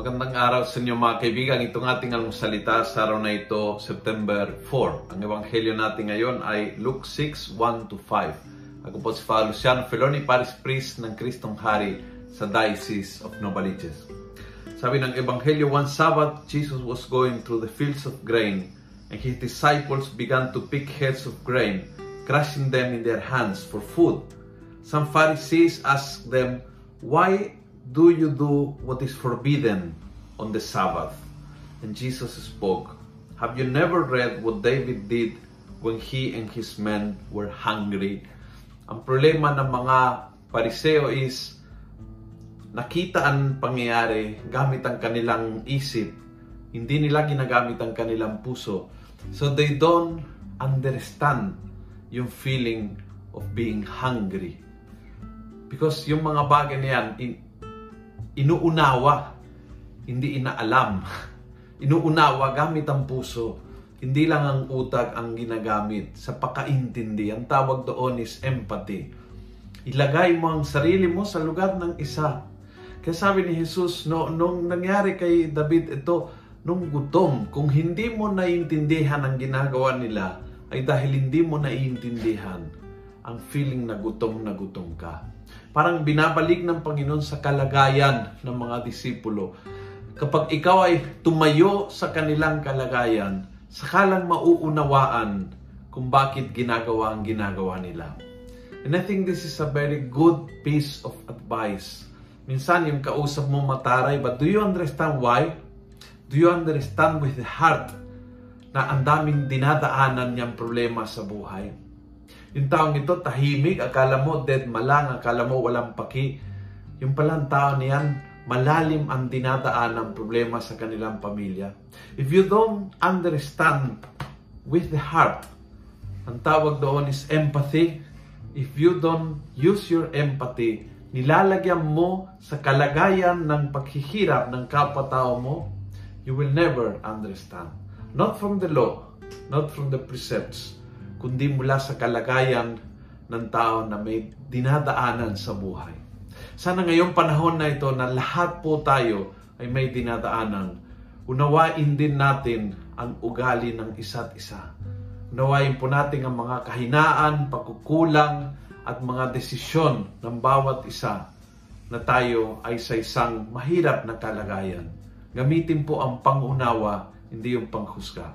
Magandang araw sa inyo mga kaibigan. Itong ating almusalita sa araw na ito, September 4. Ang ebanghelyo natin ngayon ay Luke 6, 1-5. Ako po si Father Luciano Feloni, Paris Priest ng Kristong Hari sa Diocese of Novaliches. Sabi ng ebanghelyo, one Sabbath, Jesus was going through the fields of grain and his disciples began to pick heads of grain, crushing them in their hands for food. Some Pharisees asked them, Why do you do what is forbidden on the Sabbath? And Jesus spoke, Have you never read what David did when he and his men were hungry? Ang problema ng mga pariseo is nakita ang pangyayari gamit ang kanilang isip. Hindi nila ginagamit ang kanilang puso. So they don't understand yung feeling of being hungry. Because yung mga bagay na yan, inuunawa, hindi inaalam. Inuunawa gamit ang puso. Hindi lang ang utak ang ginagamit sa pakaintindi. Ang tawag doon is empathy. Ilagay mo ang sarili mo sa lugar ng isa. Kaya sabi ni Jesus, no, nung nangyari kay David ito, nung gutom, kung hindi mo naiintindihan ang ginagawa nila, ay dahil hindi mo naiintindihan ang feeling na gutom na gutom ka. Parang binabalik ng Panginoon sa kalagayan ng mga disipulo. Kapag ikaw ay tumayo sa kanilang kalagayan, sakalang mauunawaan kung bakit ginagawa ang ginagawa nila. And I think this is a very good piece of advice. Minsan yung kausap mo mataray, but do you understand why? Do you understand with the heart na ang daming dinadaanan niyang problema sa buhay? Yung taong ito, tahimik, akala mo dead malang, akala mo walang paki. Yung palang tao niyan, malalim ang dinadaan ng problema sa kanilang pamilya. If you don't understand with the heart, ang tawag doon is empathy. If you don't use your empathy, nilalagyan mo sa kalagayan ng paghihirap ng kapwa-tao mo, you will never understand. Not from the law, not from the precepts, kundi mula sa kalagayan ng tao na may dinadaanan sa buhay. Sana ngayong panahon na ito na lahat po tayo ay may dinadaanan, unawain din natin ang ugali ng isa't isa. Unawain po natin ang mga kahinaan, pagkukulang, at mga desisyon ng bawat isa na tayo ay sa isang mahirap na kalagayan. Gamitin po ang pangunawa, hindi yung panghusga.